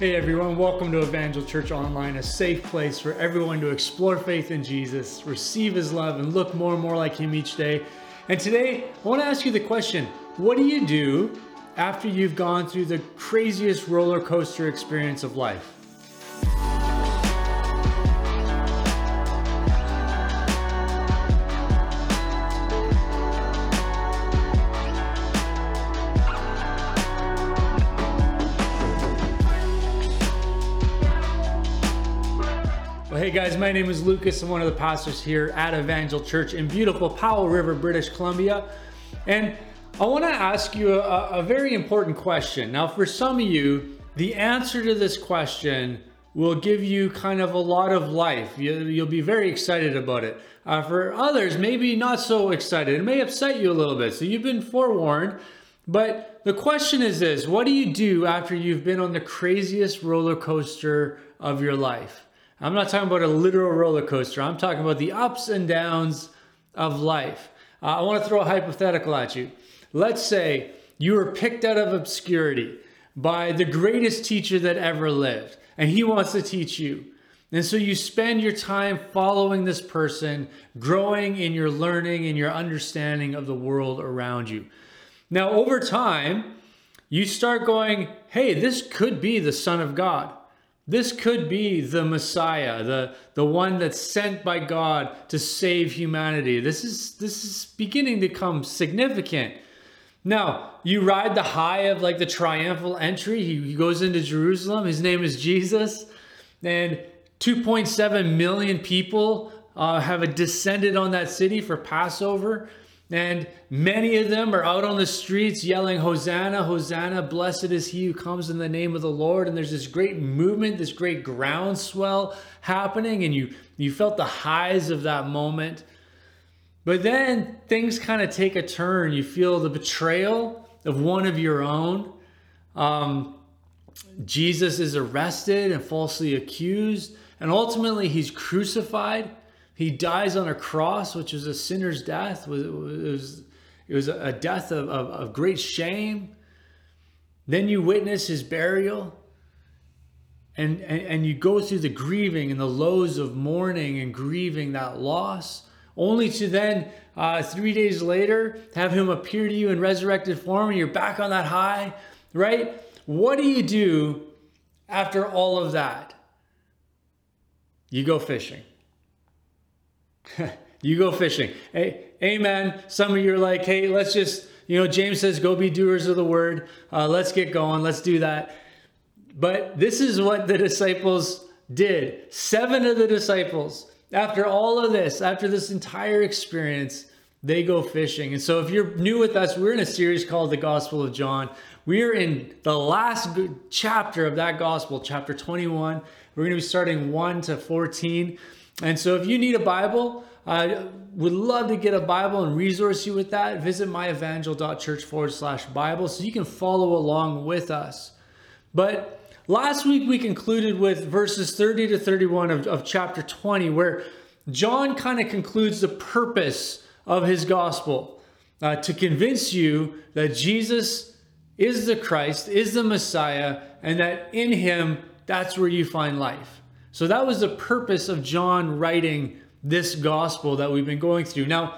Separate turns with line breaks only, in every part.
Hey everyone, welcome to Evangel Church Online, a safe place for everyone to explore faith in Jesus, receive his love, and look more and more like him each day. And today, I want to ask you the question what do you do after you've gone through the craziest roller coaster experience of life? Hey guys, my name is Lucas. I'm one of the pastors here at Evangel Church in beautiful Powell River, British Columbia. And I want to ask you a, a, very important question. Now, for some of you, the answer to this question will give you kind of a lot of life. You, will be very excited about it. Uh, for others, maybe not so excited. It may upset you a little bit. So you've been forewarned. But the question is this what do you do after you've been on the craziest roller coaster of your life? I'm not talking about a literal roller coaster. I'm talking about the ups and downs of life. Uh, I want to throw a hypothetical at you. Let's say you were picked out of obscurity by the greatest teacher that ever lived, and he wants to teach you. And so you spend your time following this person, growing in your learning and your understanding of the world around you. Now, over time, you start going, hey, this could be the Son of God. This could be the Messiah, the, the one that's sent by God to save humanity. This is this is beginning to come significant. Now, you ride the high of like the triumphal entry. He, he goes into Jerusalem. His name is Jesus. And 2.7 million people uh, have descended on that city for Passover. And many of them are out on the streets yelling, Hosanna, Hosanna, blessed is he who comes in the name of the Lord. And there's this great movement, this great groundswell happening, and you, you felt the highs of that moment. But then things kind of take a turn. You feel the betrayal of one of your own. Um, Jesus is arrested and falsely accused, and ultimately he's crucified. He dies on a cross, which was a sinner's death. It was, it was a death of, of, of great shame. Then you witness his burial. And, and, and you go through the grieving and the lows of mourning and grieving that loss, only to then, uh, three days later, have him appear to you in resurrected form and you're back on that high, right? What do you do after all of that? You go fishing. you go fishing. Hey, amen. Some of you are like, hey, let's just, you know, James says, go be doers of the word. Uh, let's get going. Let's do that. But this is what the disciples did. Seven of the disciples, after all of this, after this entire experience, they go fishing. And so if you're new with us, we're in a series called The Gospel of John. We are in the last chapter of that gospel, chapter 21. We're going to be starting 1 to 14. And so if you need a Bible, I would love to get a Bible and resource you with that. Visit myevangel.church forward slash Bible so you can follow along with us. But last week we concluded with verses 30 to 31 of, of chapter 20, where John kind of concludes the purpose of his gospel uh, to convince you that Jesus is the Christ, is the Messiah, and that in him, that's where you find life. So that was the purpose of John writing this gospel that we've been going through. Now,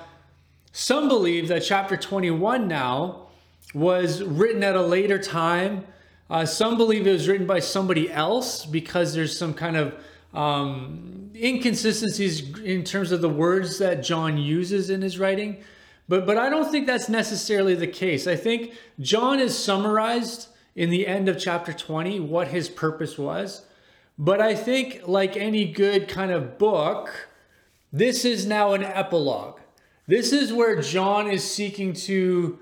some believe that chapter 21 now was written at a later time. Uh, some believe it was written by somebody else because there's some kind of um, inconsistencies in terms of the words that John uses in his writing. But, but I don't think that's necessarily the case. I think John is summarized in the end of chapter 20 what his purpose was. But I think, like any good kind of book, this is now an epilogue. This is where John is seeking to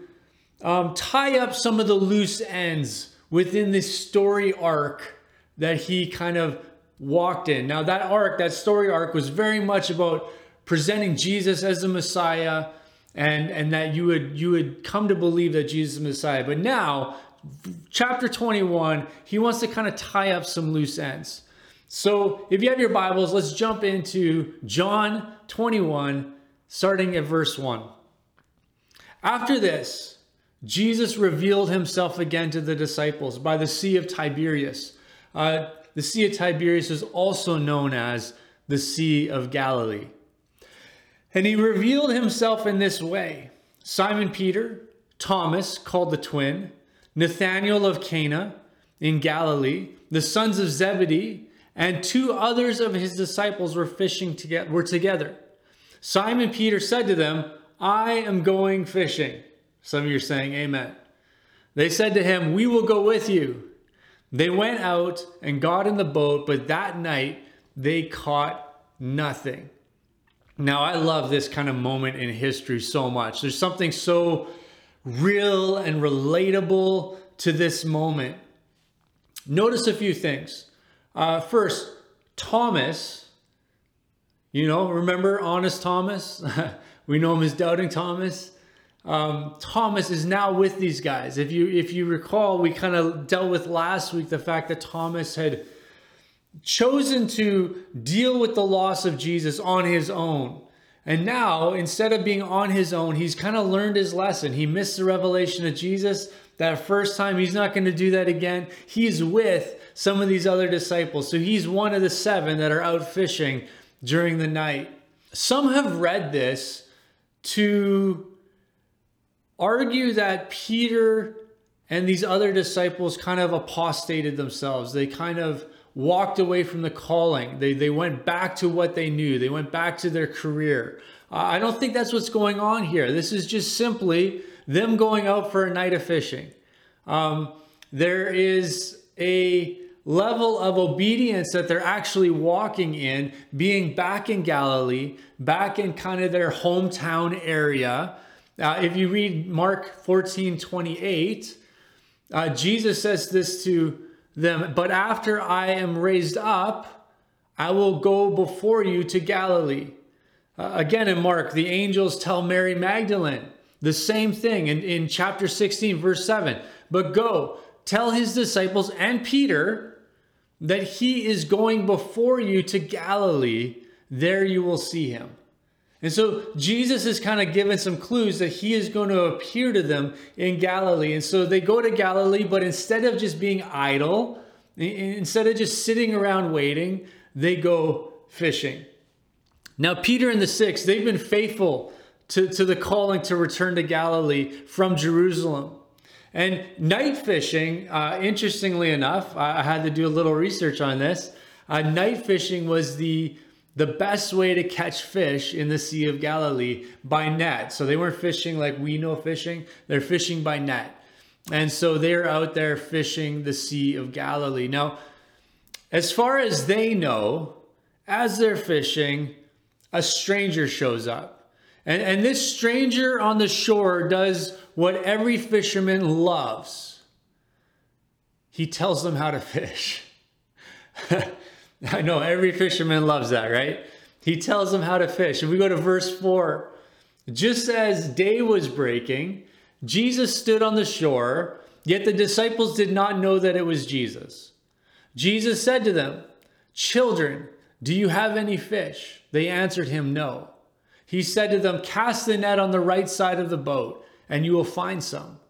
um, tie up some of the loose ends within this story arc that he kind of walked in. Now, that arc, that story arc, was very much about presenting Jesus as the Messiah and, and that you would, you would come to believe that Jesus is the Messiah. But now, chapter 21, he wants to kind of tie up some loose ends. So if you have your Bibles, let's jump into John 21, starting at verse 1. After this, Jesus revealed himself again to the disciples by the Sea of Tiberias, Uh, the Sea of Tiberias is also known as the Sea of Galilee. And he revealed himself in this way Simon Peter, Thomas, called the twin, Nathanael of Cana in Galilee, the sons of Zebedee, and two others of his disciples were fishing together were together. Simon Peter said to them, I am going fishing. Some of you are saying amen. They said to him, We will go with you. They went out and got in the boat, but that night they caught nothing. Now, I love this kind of moment in history so much. There's something so real and relatable to this moment. Notice a few things. Uh, first, Thomas, you know, remember Honest Thomas? we know him as Doubting Thomas. Um, Thomas is now with these guys. If you if you recall, we kind of dealt with last week the fact that Thomas had chosen to deal with the loss of Jesus on his own. And now, instead of being on his own, he's kind of learned his lesson. He missed the revelation of Jesus that first time. He's not going to do that again. He's with some of these other disciples. So he's one of the seven that are out fishing during the night. Some have read this to argue that Peter and these other disciples kind of apostated themselves. They kind of walked away from the calling. They, they went back to what they knew, they went back to their career. Uh, I don't think that's what's going on here. This is just simply them going out for a night of fishing. Um, there is a level of obedience that they're actually walking in, being back in Galilee, back in kind of their hometown area. Uh, if you read Mark 14 28, uh, Jesus says this to them, but after I am raised up, I will go before you to Galilee. Uh, again, in Mark, the angels tell Mary Magdalene the same thing in, in chapter 16, verse 7. But go, tell his disciples and Peter that he is going before you to Galilee. There you will see him. And so Jesus is kind of given some clues that he is going to appear to them in Galilee. And so they go to Galilee, but instead of just being idle, instead of just sitting around waiting, they go fishing. Now, Peter and the six, they've been faithful to, to the calling to return to Galilee from Jerusalem. And night fishing, uh, interestingly enough, I, I, had to do a little research on this. Uh, night fishing was the the best way to catch fish in the Sea of Galilee by net. So they weren't fishing like we know fishing, they're fishing by net. And so they're out there fishing the Sea of Galilee. Now, as far as they know, as they're fishing, a stranger shows up. And, and this stranger on the shore does what every fisherman loves he tells them how to fish. I know every fisherman loves that, right? He tells them how to fish. If we go to verse 4, just as day was breaking, Jesus stood on the shore, yet the disciples did not know that it was Jesus. Jesus said to them, Children, do you have any fish? They answered him, No. He said to them, Cast the net on the right side of the boat, and you will find some.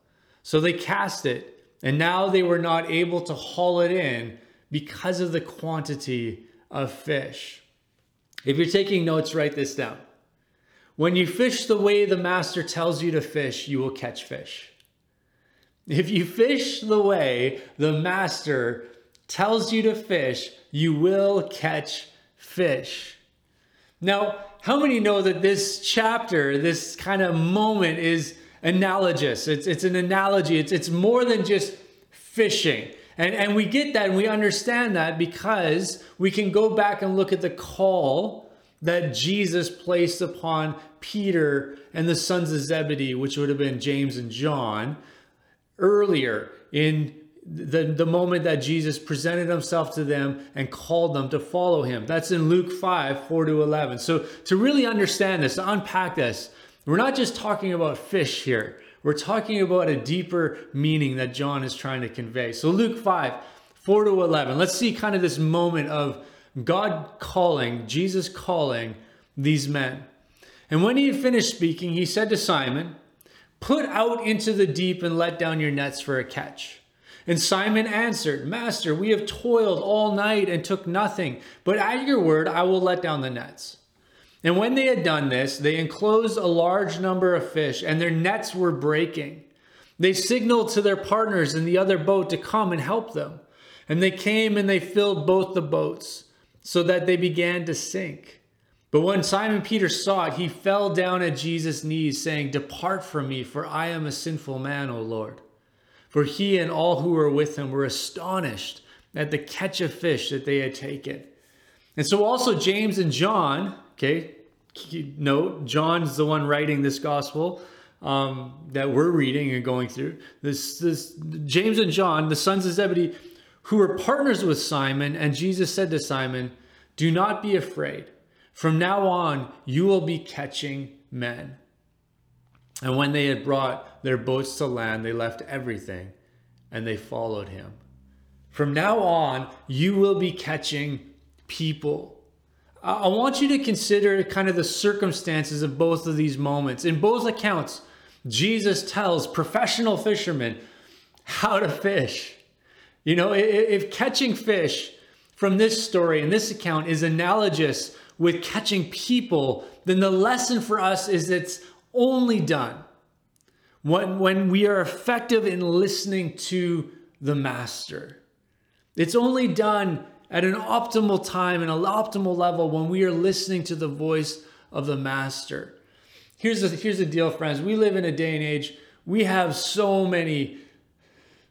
So they cast it, and now they were not able to haul it in because of the quantity of fish. If you're taking notes, write this down. When you fish the way the master tells you to fish, you will catch fish. If you fish the way the master tells you to fish, you will catch fish. Now, how many know that this chapter, this kind of moment is analogous? It's, it's an analogy. It's, it's more than just fishing. And, and we get that and we understand that because we can go back and look at the call that Jesus placed upon Peter and the sons of Zebedee, which would have been James and John, earlier in the, the moment that Jesus presented himself to them and called them to follow him. That's in Luke 5 4 to 11. So, to really understand this, to unpack this, we're not just talking about fish here. We're talking about a deeper meaning that John is trying to convey. So, Luke 5, 4 to 11, let's see kind of this moment of God calling, Jesus calling these men. And when he had finished speaking, he said to Simon, Put out into the deep and let down your nets for a catch. And Simon answered, Master, we have toiled all night and took nothing, but at your word I will let down the nets. And when they had done this, they enclosed a large number of fish, and their nets were breaking. They signaled to their partners in the other boat to come and help them. And they came and they filled both the boats, so that they began to sink. But when Simon Peter saw it, he fell down at Jesus' knees, saying, Depart from me, for I am a sinful man, O Lord. For he and all who were with him were astonished at the catch of fish that they had taken. And so also James and John, okay, note, John's the one writing this gospel um, that we're reading and going through. This, this James and John, the sons of Zebedee, who were partners with Simon, and Jesus said to Simon, Do not be afraid. From now on, you will be catching men. And when they had brought their boats to land, they left everything and they followed him. From now on, you will be catching people. I want you to consider kind of the circumstances of both of these moments. In both accounts, Jesus tells professional fishermen how to fish. You know, if catching fish from this story and this account is analogous with catching people, then the lesson for us is it's only done when, when we are effective in listening to the master. It's only done at an optimal time and an optimal level when we are listening to the voice of the master. Here's the, here's the deal, friends. We live in a day and age, we have so many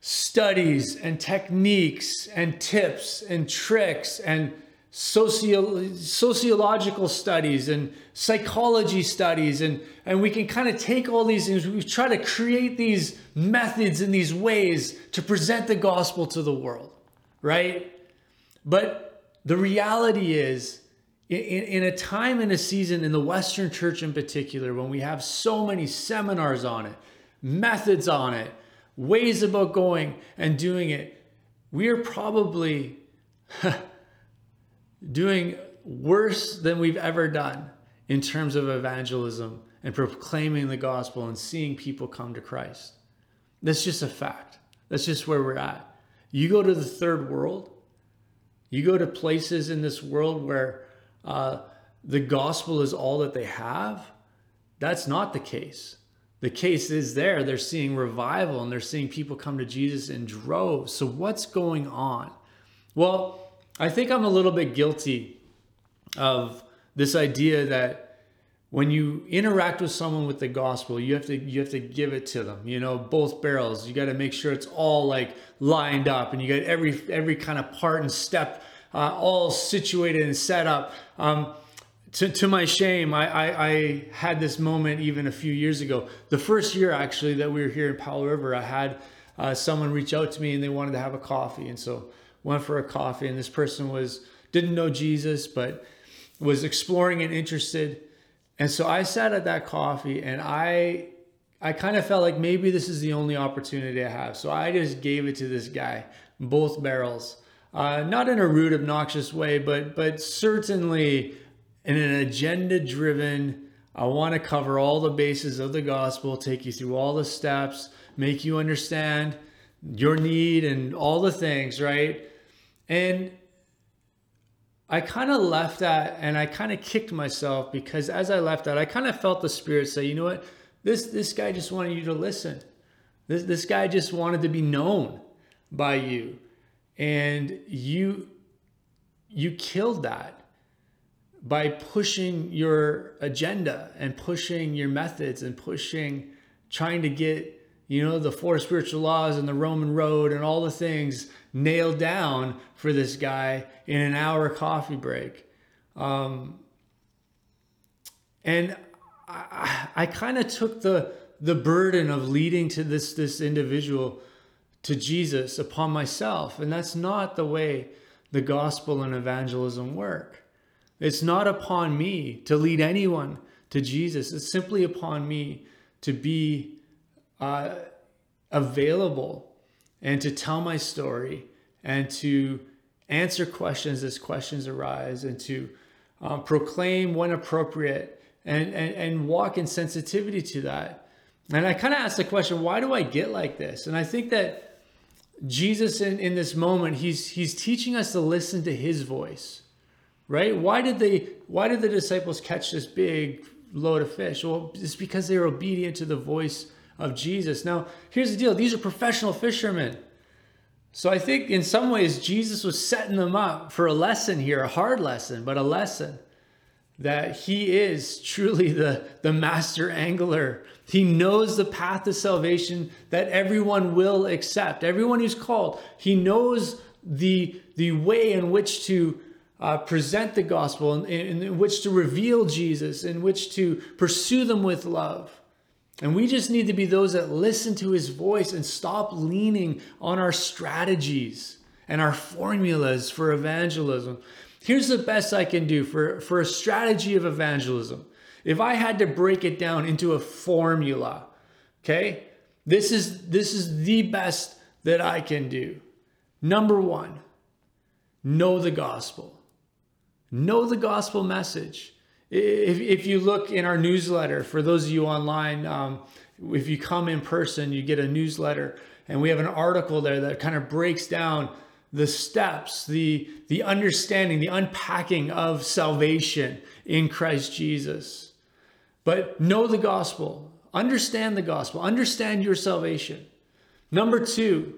studies and techniques and tips and tricks and socio- sociological studies and psychology studies and, and we can kind of take all these things we try to create these methods and these ways to present the gospel to the world right but the reality is in, in a time and a season in the western church in particular when we have so many seminars on it methods on it ways about going and doing it, we are probably doing worse than we've ever done in terms of evangelism and proclaiming the gospel and seeing people come to Christ. That's just a fact. That's just where we're at. You go to the third world, you go to places in this world where uh, the gospel is all that they have. That's not the case the case is there. They're seeing revival and they're seeing people come to Jesus in droves. So, what's going on? Well, I think I'm a little bit guilty of this idea that when you interact with someone with the gospel you have to you have to give it to them you know both barrels you got to make sure it's all like lined up and you got every every kind of part and step uh, all situated and set up um, to, to my shame, I, I, I, had this moment even a few years ago. The first year, actually, that we were here in Powell River, I had uh, someone reach out to me and they wanted to have a coffee. And so went for a coffee. And this person was didn't know Jesus, but was exploring and interested. And so I sat at that coffee and I I kind of felt like maybe this is the only opportunity I have. So I just gave it to this guy, both barrels. Uh, not in a rude, obnoxious way, but but certainly in an agenda driven, I want to cover all the bases of the gospel, take you through all the steps, make you understand your need and all the things, right? And I kind of left that and I kind of kicked myself because as I left that, I kind of felt the spirit say, you know what? This this guy just wanted you to listen. This this guy just wanted to be known by you. And you you killed that by pushing your agenda and pushing your methods and pushing trying to get you know the four spiritual laws and the roman road and all the things nailed down for this guy in an hour coffee break. Um, and i, I kind of took the the burden of leading to this this individual to jesus upon myself. And that's not the way the gospel and evangelism work. It's not upon me to lead anyone to Jesus. It's simply upon me to be uh, available and to tell my story and to answer questions as questions arise and to um, proclaim when appropriate and, and, and walk in sensitivity to that. And I kind of asked the question, why do I get like this? And I think that Jesus in, in this moment, he's he's teaching us to listen to his voice. Right? Why did they why did the disciples catch this big load of fish? Well, it's because they were obedient to the voice of Jesus. Now, here's the deal. These are professional fishermen. So I think in some ways Jesus was setting them up for a lesson here, a hard lesson, but a lesson that he is truly the, the master angler. He knows the path to salvation that everyone will accept, everyone who's called. He knows the, the way in which to uh, present the gospel, in, in which to reveal Jesus, in which to pursue them with love. And we just need to be those that listen to his voice and stop leaning on our strategies and our formulas for evangelism. Here's the best I can do for, for a strategy of evangelism. If I had to break it down into a formula, okay, this is this is the best that I can do. Number one, know the gospel. Know the gospel message. If, if you look in our newsletter, for those of you online, um, if you come in person, you get a newsletter, and we have an article there that kind of breaks down the steps, the, the understanding, the unpacking of salvation in Christ Jesus. But know the gospel, understand the gospel, understand your salvation. Number two,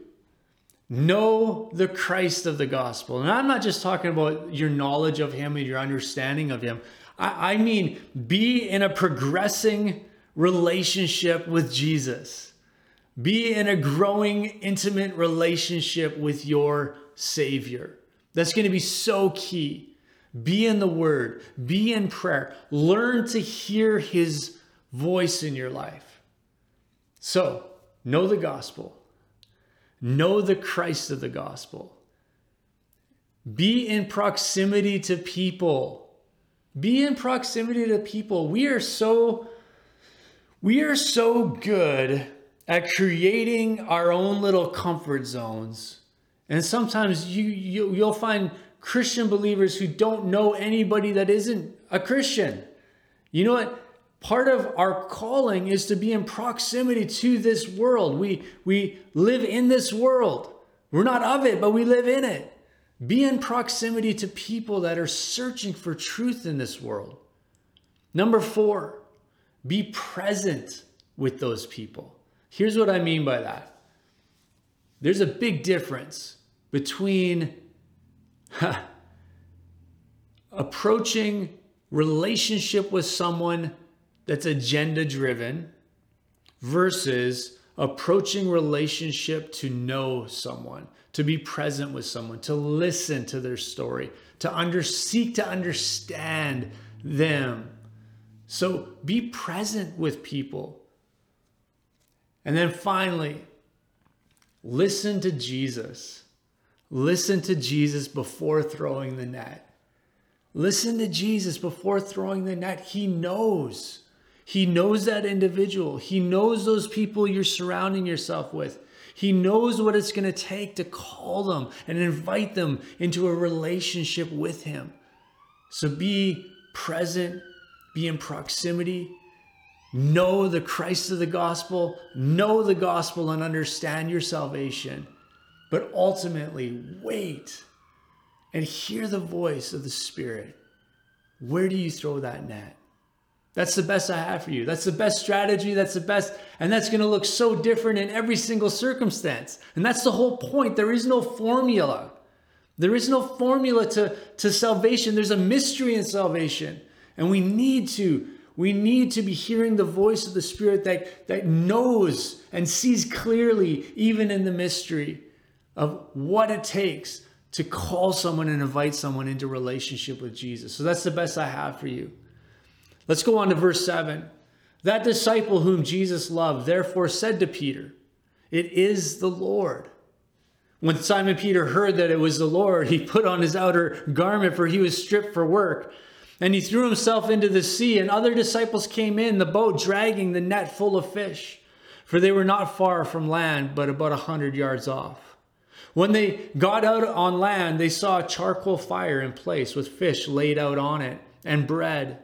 know the Christ of the gospel. And I'm not just talking about your knowledge of him and your understanding of him. I, I mean, be in a progressing relationship with Jesus. Be in a growing, intimate relationship with your Savior. That's going to be so key. Be in the Word, be in prayer, learn to hear His voice in your life. So, know the gospel, know the Christ of the gospel, be in proximity to people. Be in proximity to people. We are so we are so good at creating our own little comfort zones and sometimes you, you you'll find Christian believers who don't know anybody that isn't a Christian. You know what? Part of our calling is to be in proximity to this world. We we live in this world. We're not of it, but we live in it. Be in proximity to people that are searching for truth in this world. Number 4, be present with those people. Here's what I mean by that. There's a big difference between approaching relationship with someone that's agenda driven versus approaching relationship to know someone to be present with someone to listen to their story to under seek to understand them so be present with people and then finally listen to jesus Listen to Jesus before throwing the net. Listen to Jesus before throwing the net. He knows. He knows that individual. He knows those people you're surrounding yourself with. He knows what it's going to take to call them and invite them into a relationship with Him. So be present, be in proximity, know the Christ of the gospel, know the gospel, and understand your salvation but ultimately wait and hear the voice of the Spirit. Where do you throw that net? That's the best I have for you. That's the best strategy. That's the best. And that's going to look so different in every single circumstance. And that's the whole point. There is no formula. There is no formula to, to salvation. There's a mystery in salvation. And we need to. We need to be hearing the voice of the Spirit that, that knows and sees clearly, even in the mystery of what it takes to call someone and invite someone into relationship with Jesus. So that's the best I have for you. Let's go on to verse 7. That disciple whom Jesus loved therefore said to Peter, It is the Lord. When Simon Peter heard that it was the Lord, he put on his outer garment, for he was stripped for work. And he threw himself into the sea, and other disciples came in the boat, dragging the net full of fish, for they were not far from land, but about a hundred yards off. When they got out on land, they saw a charcoal fire in place with fish laid out on it and bread.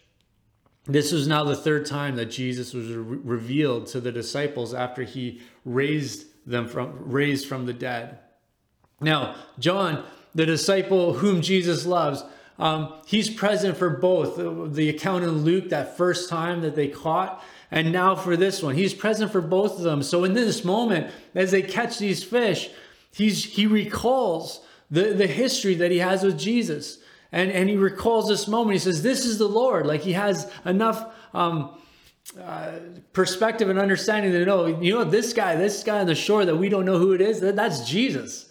this was now the third time that Jesus was re- revealed to the disciples after he raised them from raised from the dead. Now, John, the disciple whom Jesus loves, um, he's present for both the account in Luke, that first time that they caught, and now for this one. He's present for both of them. So in this moment, as they catch these fish, he's he recalls the, the history that he has with Jesus. And, and he recalls this moment. He says, This is the Lord. Like he has enough um, uh, perspective and understanding to know, you know, this guy, this guy on the shore that we don't know who it is, that, that's Jesus.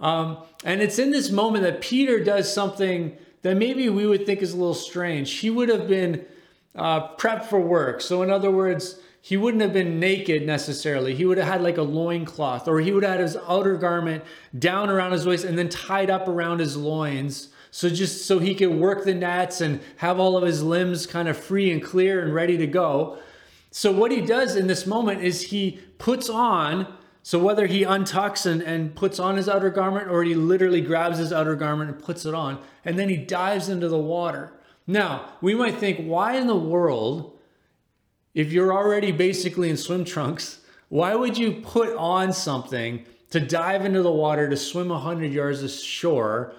Um, and it's in this moment that Peter does something that maybe we would think is a little strange. He would have been uh, prepped for work. So, in other words, he wouldn't have been naked necessarily. He would have had like a loincloth, or he would have had his outer garment down around his waist and then tied up around his loins. So just so he could work the nets and have all of his limbs kind of free and clear and ready to go. So what he does in this moment is he puts on, so whether he untucks and, and puts on his outer garment or he literally grabs his outer garment and puts it on, and then he dives into the water. Now, we might think, why in the world if you're already basically in swim trunks, why would you put on something to dive into the water to swim 100 yards ashore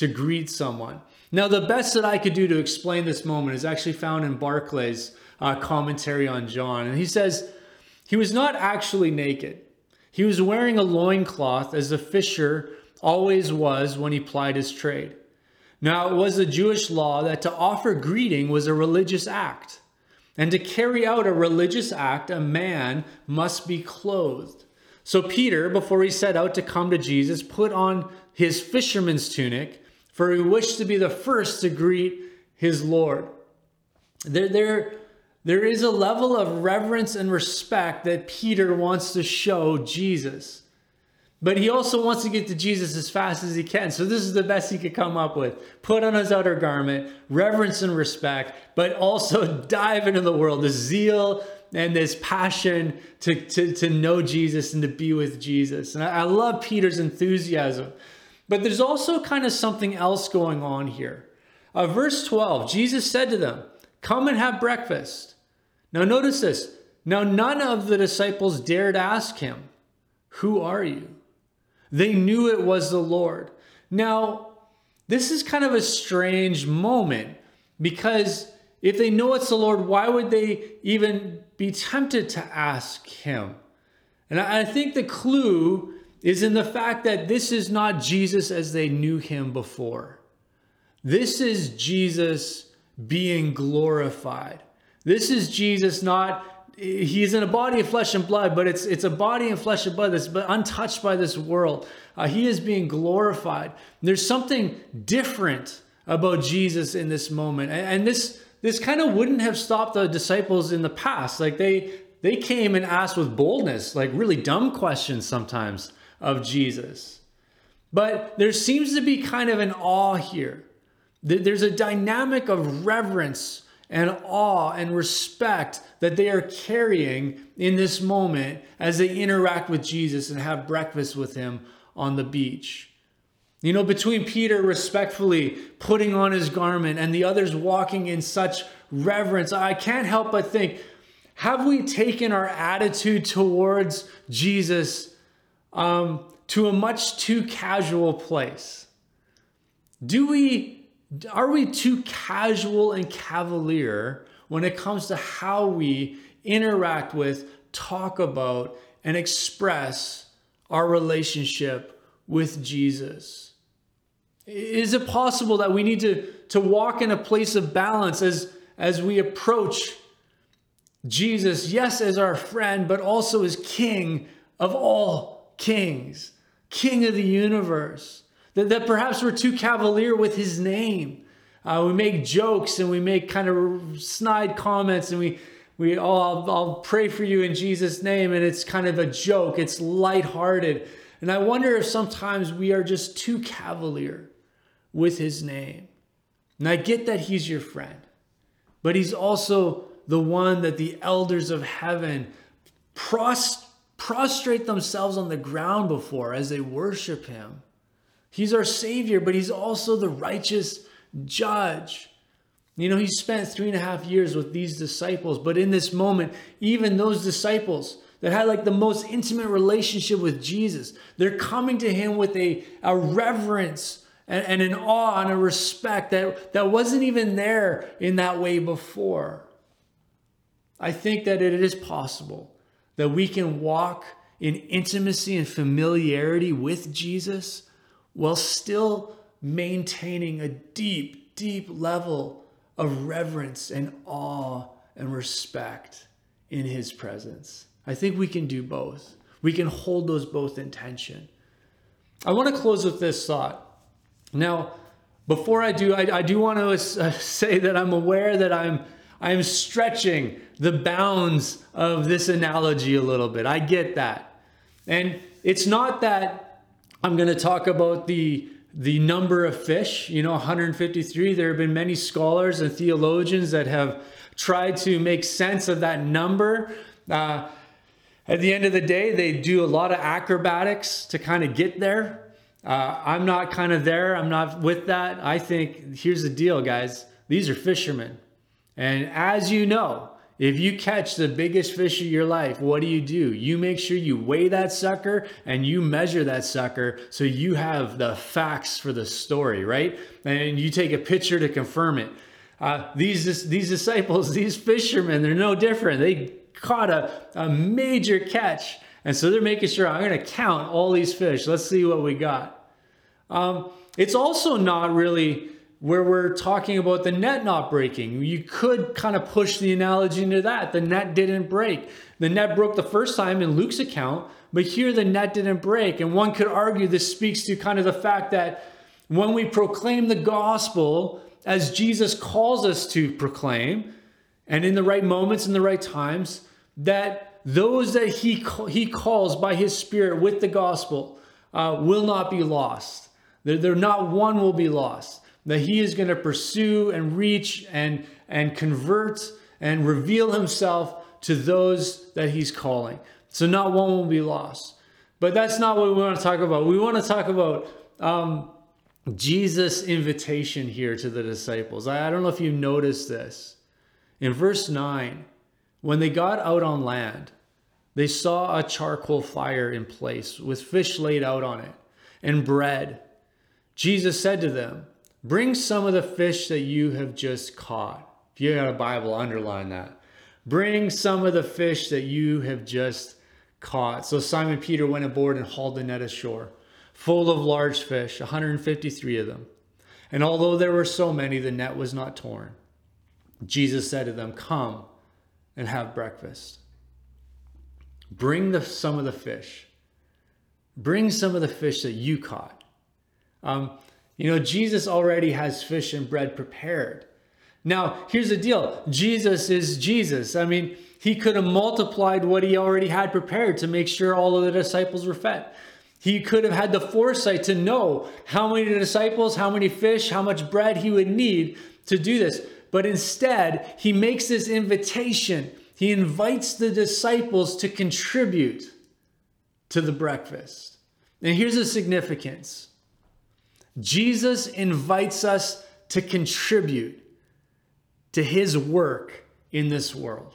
to greet someone? Now, the best that I could do to explain this moment is actually found in Barclay's uh, commentary on John. And he says, he was not actually naked. He was wearing a loincloth as a fisher always was when he plied his trade. Now, it was a Jewish law that to offer greeting was a religious act. And to carry out a religious act, a man must be clothed. So Peter, before he set out to come to Jesus, put on his fisherman's tunic, for he wished to be the first to greet his Lord. There, there, there is a level of reverence and respect that Peter wants to show Jesus. But he also wants to get to Jesus as fast as he can. So this is the best he could come up with. Put on his outer garment, reverence and respect, but also dive into the world, the zeal and this passion to, to, to know Jesus and to be with Jesus. And I, I love Peter's enthusiasm. But there's also kind of something else going on here. Uh, verse 12, Jesus said to them, Come and have breakfast. Now notice this. Now none of the disciples dared ask him, Who are you? They knew it was the Lord. Now, this is kind of a strange moment because if they know it's the Lord, why would they even be tempted to ask Him? And I think the clue is in the fact that this is not Jesus as they knew Him before. This is Jesus being glorified. This is Jesus not he's in a body of flesh and blood, but it's it's a body and flesh and blood that's untouched by this world. Uh, he is being glorified. There's something different about Jesus in this moment, and, and this this kind of wouldn't have stopped the disciples in the past. Like they they came and asked with boldness, like really dumb questions sometimes of Jesus. But there seems to be kind of an awe here. There's a dynamic of reverence and awe and respect that they are carrying in this moment as they interact with Jesus and have breakfast with him on the beach. You know, between Peter respectfully putting on his garment and the others walking in such reverence, I can't help but think have we taken our attitude towards Jesus um, to a much too casual place? Do we are we too casual and cavalier when it comes to how we interact with, talk about, and express our relationship with Jesus? Is it possible that we need to, to walk in a place of balance as, as we approach Jesus, yes, as our friend, but also as King of all kings, King of the universe? That, that perhaps we're too cavalier with his name. Uh, we make jokes and we make kind of snide comments and we, we oh I'll, I'll pray for you in Jesus name and it's kind of a joke it's lighthearted and I wonder if sometimes we are just too cavalier with his name and I get that he's your friend but he's also the one that the elders of heaven prost- prostrate themselves on the ground before as they worship him he's our savior but he's also the righteous judge you know, he spent three and a half years with these disciples, but in this moment, even those disciples that had like the most intimate relationship with Jesus, they're coming to him with a, a reverence and, and an awe and a respect that, that wasn't even there in that way before. I think that it is possible that we can walk in intimacy and familiarity with Jesus while still maintaining a deep, deep level of reverence and awe and respect in his presence. I think we can do both. We can hold those both in tension. I want to close with this thought. Now, before I do, I, I do want to uh, say that I'm aware that I'm I'm stretching the bounds of this analogy a little bit. I get that. And it's not that I'm going to talk about the the number of fish, you know, 153. There have been many scholars and theologians that have tried to make sense of that number. Uh, at the end of the day, they do a lot of acrobatics to kind of get there. Uh, I'm not kind of there. I'm not with that. I think here's the deal, guys. These are fishermen. And as you know, if you catch the biggest fish of your life, what do you do? You make sure you weigh that sucker and you measure that sucker so you have the facts for the story, right? And you take a picture to confirm it. Uh, these, these disciples, these fishermen, they're no different. They caught a, a major catch. And so they're making sure I'm going to count all these fish. Let's see what we got. Um, it's also not really where we're talking about the net not breaking. You could kind of push the analogy into that. The net didn't break. The net broke the first time in Luke's account, but here the net didn't break. And one could argue this speaks to kind of the fact that when we proclaim the gospel as Jesus calls us to proclaim, and in the right moments, in the right times, that those that he, he calls by his spirit with the gospel uh, will not be lost. They're, they're not one will be lost that he is going to pursue and reach and, and convert and reveal himself to those that he's calling. So not one will be lost. But that's not what we want to talk about. We want to talk about um, Jesus' invitation here to the disciples. I, I don't know if you noticed this. In verse 9, when they got out on land, they saw a charcoal fire in place with fish laid out on it and bread. Jesus said to them, Bring some of the fish that you have just caught. If you got a Bible, underline that. Bring some of the fish that you have just caught. So Simon Peter went aboard and hauled the net ashore, full of large fish, 153 of them. And although there were so many, the net was not torn. Jesus said to them, Come and have breakfast. Bring the, some of the fish. Bring some of the fish that you caught. Um, you know, Jesus already has fish and bread prepared. Now, here's the deal Jesus is Jesus. I mean, he could have multiplied what he already had prepared to make sure all of the disciples were fed. He could have had the foresight to know how many disciples, how many fish, how much bread he would need to do this. But instead, he makes this invitation. He invites the disciples to contribute to the breakfast. And here's the significance Jesus invites us to contribute to his work in this world.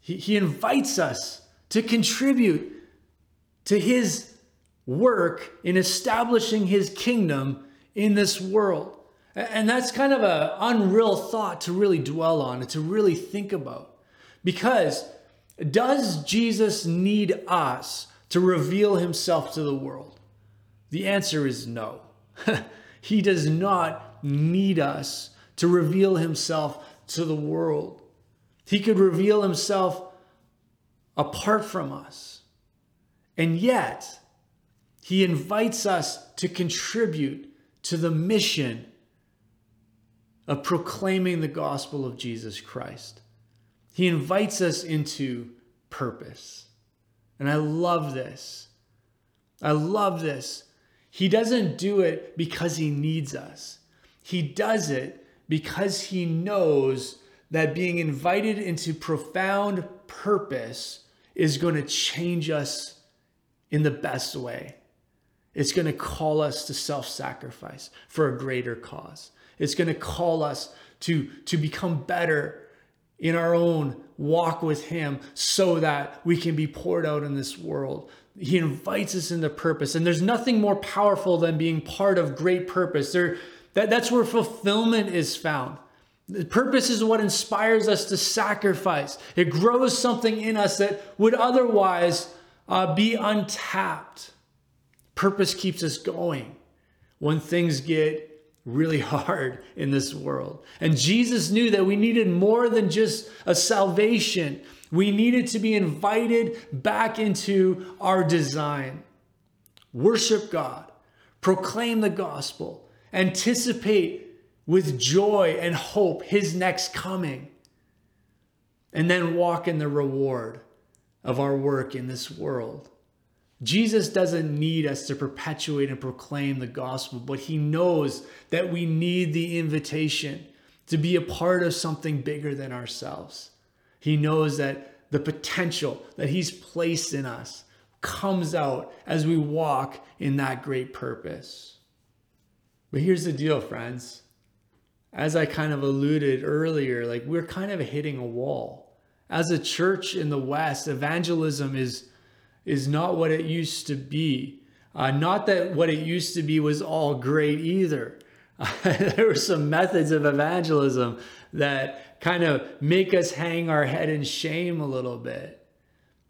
He, he invites us to contribute to his work in establishing his kingdom in this world. And that's kind of an unreal thought to really dwell on and to really think about. Because does Jesus need us to reveal himself to the world? The answer is no. he does not need us to reveal himself to the world. He could reveal himself apart from us. And yet, he invites us to contribute to the mission of proclaiming the gospel of Jesus Christ. He invites us into purpose. And I love this. I love this. He doesn't do it because he needs us. He does it because he knows that being invited into profound purpose is going to change us in the best way. It's going to call us to self sacrifice for a greater cause. It's going to call us to, to become better in our own walk with Him so that we can be poured out in this world. He invites us into purpose. And there's nothing more powerful than being part of great purpose. There, that, that's where fulfillment is found. Purpose is what inspires us to sacrifice. It grows something in us that would otherwise uh, be untapped. Purpose keeps us going when things get really hard in this world. And Jesus knew that we needed more than just a salvation, we needed to be invited back into our design. Worship God, proclaim the gospel, anticipate with joy and hope his next coming, and then walk in the reward of our work in this world. Jesus doesn't need us to perpetuate and proclaim the gospel, but he knows that we need the invitation to be a part of something bigger than ourselves. He knows that the potential that he's placed in us comes out as we walk in that great purpose. But here's the deal, friends. As I kind of alluded earlier, like we're kind of hitting a wall. As a church in the West, evangelism is is not what it used to be. Uh, not that what it used to be was all great either. there were some methods of evangelism that kind of make us hang our head in shame a little bit.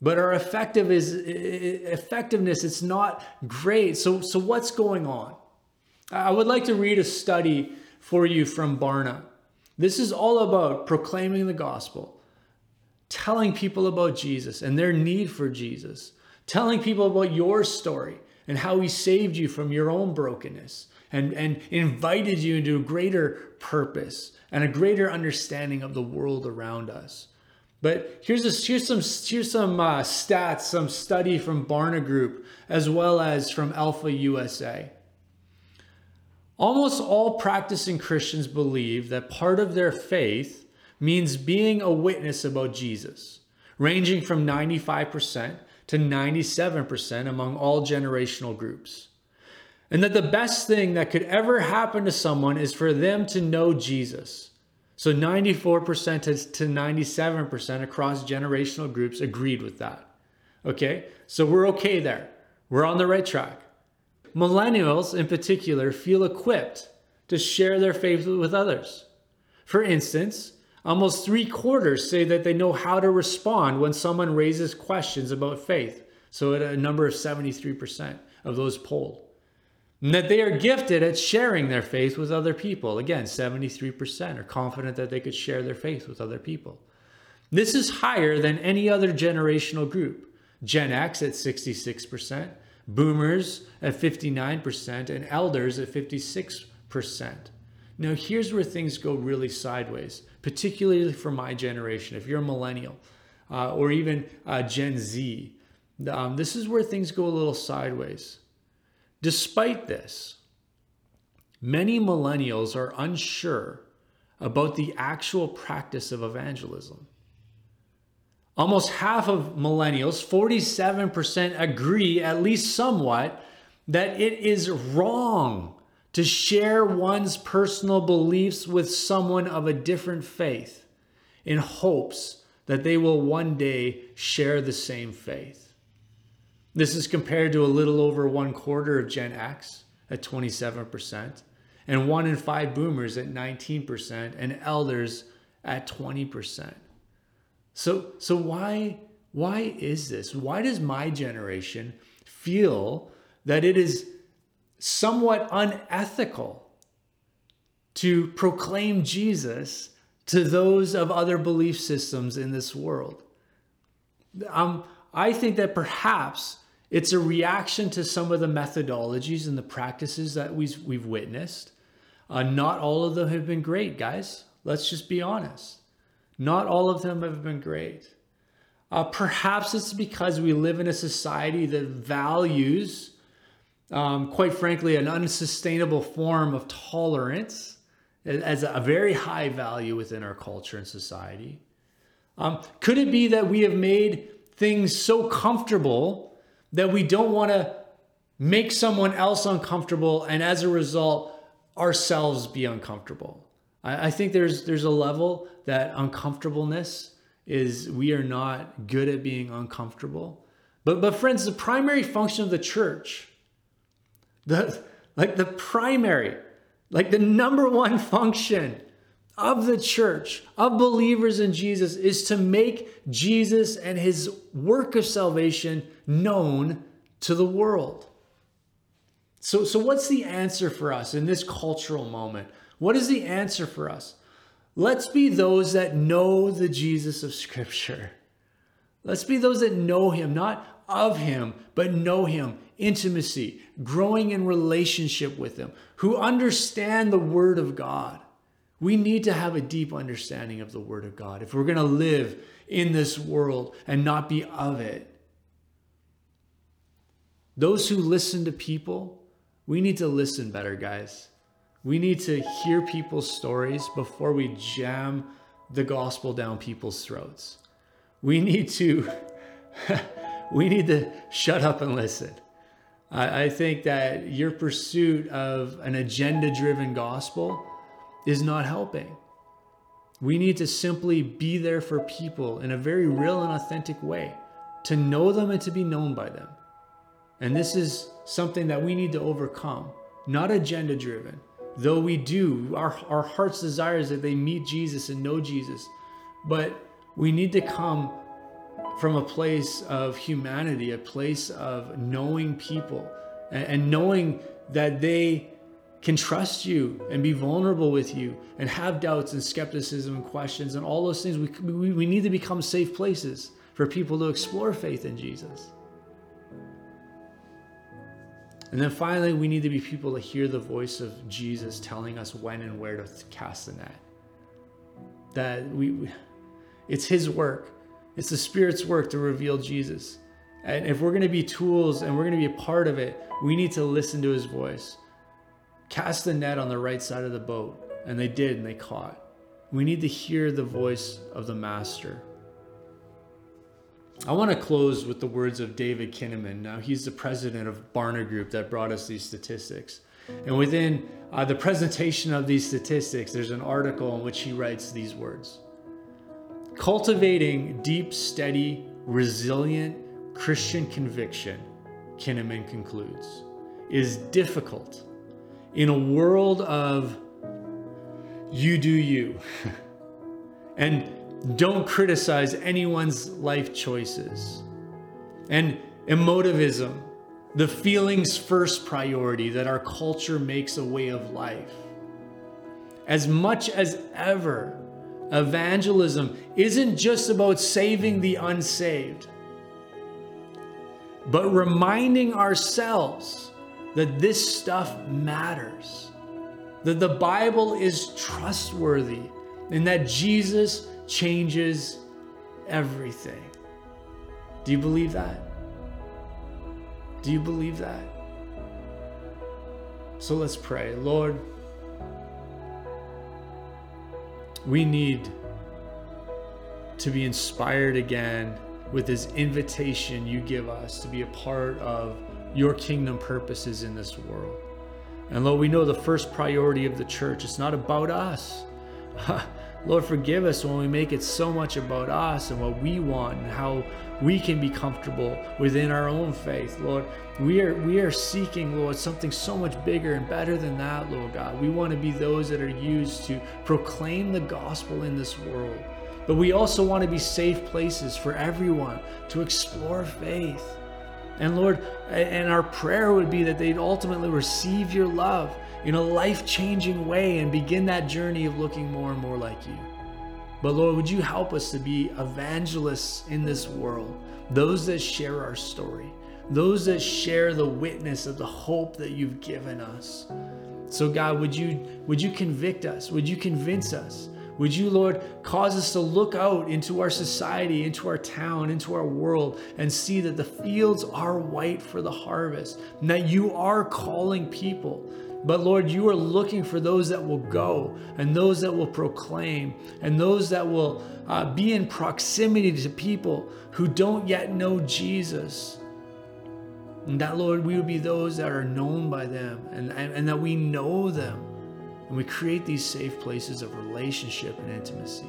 But our effective is effectiveness, it's not great. So, so what's going on? I would like to read a study for you from Barna. This is all about proclaiming the gospel, telling people about Jesus and their need for Jesus, telling people about your story and how he saved you from your own brokenness and, and invited you into a greater purpose and a greater understanding of the world around us. But here's, a, here's some, here's some uh, stats, some study from Barna Group, as well as from Alpha USA. Almost all practicing Christians believe that part of their faith means being a witness about Jesus, ranging from 95% to 97% among all generational groups. And that the best thing that could ever happen to someone is for them to know Jesus. So 94% to 97% across generational groups agreed with that. Okay, so we're okay there. We're on the right track. Millennials, in particular, feel equipped to share their faith with others. For instance, Almost three quarters say that they know how to respond when someone raises questions about faith. So, at a number of 73% of those polled. And that they are gifted at sharing their faith with other people. Again, 73% are confident that they could share their faith with other people. This is higher than any other generational group. Gen X at 66%, boomers at 59%, and elders at 56%. Now, here's where things go really sideways particularly for my generation. If you're a millennial uh, or even uh, Gen Z, um, this is where things go a little sideways. Despite this, many millennials are unsure about the actual practice of evangelism. Almost half of millennials, 47%, agree, at least somewhat, that it is wrong to share one's personal beliefs with someone of a different faith in hopes that they will one day share the same faith. This is compared to a little over one quarter of Gen X at 27%, and one in five boomers at 19%, and elders at 20%. So, so why, why is this? Why does my generation feel that it is somewhat unethical to proclaim Jesus to those of other belief systems in this world. Um, I think that perhaps it's a reaction to some of the methodologies and the practices that we've, we've witnessed. Uh, not all of them have been great, guys. Let's just be honest. Not all of them have been great. Uh, perhaps it's because we live in a society that values, um, quite frankly, an unsustainable form of tolerance as a very high value within our culture and society. Um, could it be that we have made things so comfortable that we don't want to make someone else uncomfortable and as a result, ourselves be uncomfortable? I, I think there's there's a level that uncomfortableness is we are not good at being uncomfortable. But but friends, the primary function of the church, the like the primary, like the number one function of the church, of believers in Jesus, is to make Jesus and his work of salvation known to the world. So, so what's the answer for us in this cultural moment? What is the answer for us? Let's be those that know the Jesus of Scripture. Let's be those that know Him, not of Him, but know Him, intimacy, growing in relationship with Him, who understand the Word of God. We need to have a deep understanding of the Word of God if we're going to live in this world and not be of it. Those who listen to people, we need to listen better, guys. We need to hear people's stories before we jam the gospel down people's throats. We need to we need to shut up and listen. I, think that your pursuit of an agenda-driven gospel is not helping. We need to simply be there for people in a very real and authentic way, to know them and to be known by them. And this is something that we need to overcome, not agenda driven, Though we do, our, our heart's desire is that they meet Jesus and know Jesus. But we need to come from a place of humanity, a place of knowing people and, and knowing that they can trust you and be vulnerable with you and have doubts and skepticism and questions and all those things. We, we, we need to become safe places for people to explore faith in Jesus. And then finally, we need to be people to hear the voice of Jesus telling us when and where to cast the net. That we, it's His work, it's the Spirit's work to reveal Jesus. And if we're going to be tools and we're going to be a part of it, we need to listen to His voice. Cast the net on the right side of the boat. And they did, and they caught. We need to hear the voice of the Master. I want to close with the words of David Kinnaman. Now, he's the president of Barna Group that brought us these statistics. And within uh, the presentation of these statistics, there's an article in which he writes these words Cultivating deep, steady, resilient Christian conviction, Kinnaman concludes, is difficult in a world of you do you. and don't criticize anyone's life choices. And emotivism, the feelings first priority that our culture makes a way of life. As much as ever, evangelism isn't just about saving the unsaved, but reminding ourselves that this stuff matters, that the Bible is trustworthy, and that Jesus changes everything. Do you believe that? Do you believe that? So let's pray. Lord, we need to be inspired again with this invitation you give us to be a part of your kingdom purposes in this world. And Lord, we know the first priority of the church, it's not about us. Lord, forgive us when we make it so much about us and what we want and how we can be comfortable within our own faith. Lord, we are we are seeking, Lord, something so much bigger and better than that, Lord God. We want to be those that are used to proclaim the gospel in this world. But we also want to be safe places for everyone to explore faith. And Lord, and our prayer would be that they'd ultimately receive your love in a life changing way and begin that journey of looking more and more like you. But Lord, would you help us to be evangelists in this world, those that share our story, those that share the witness of the hope that you've given us. So God, would you would you convict us? Would you convince us? Would you, Lord, cause us to look out into our society, into our town, into our world, and see that the fields are white for the harvest, and that you are calling people. But Lord, you are looking for those that will go, and those that will proclaim, and those that will uh, be in proximity to people who don't yet know Jesus. And that, Lord, we would be those that are known by them and, and, and that we know them. And we create these safe places of relationship and intimacy.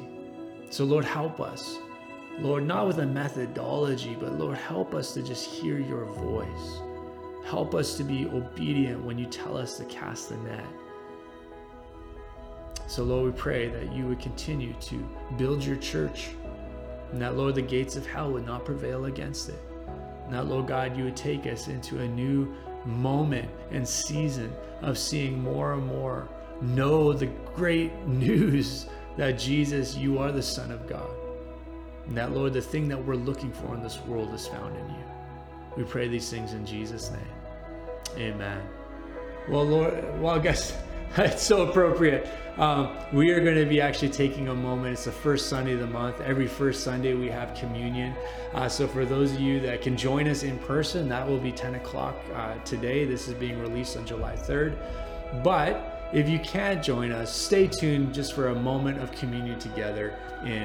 So, Lord, help us. Lord, not with a methodology, but Lord, help us to just hear your voice. Help us to be obedient when you tell us to cast the net. So, Lord, we pray that you would continue to build your church and that, Lord, the gates of hell would not prevail against it. And that, Lord God, you would take us into a new moment and season of seeing more and more know the great news that Jesus, you are the Son of God. And that, Lord, the thing that we're looking for in this world is found in you. We pray these things in Jesus' name. Amen. Well, Lord, well, I guess it's so appropriate. Um, we are going to be actually taking a moment. It's the first Sunday of the month. Every first Sunday, we have communion. Uh, so, for those of you that can join us in person, that will be 10 o'clock uh, today. This is being released on July 3rd. But if you can't join us, stay tuned just for a moment of communion together in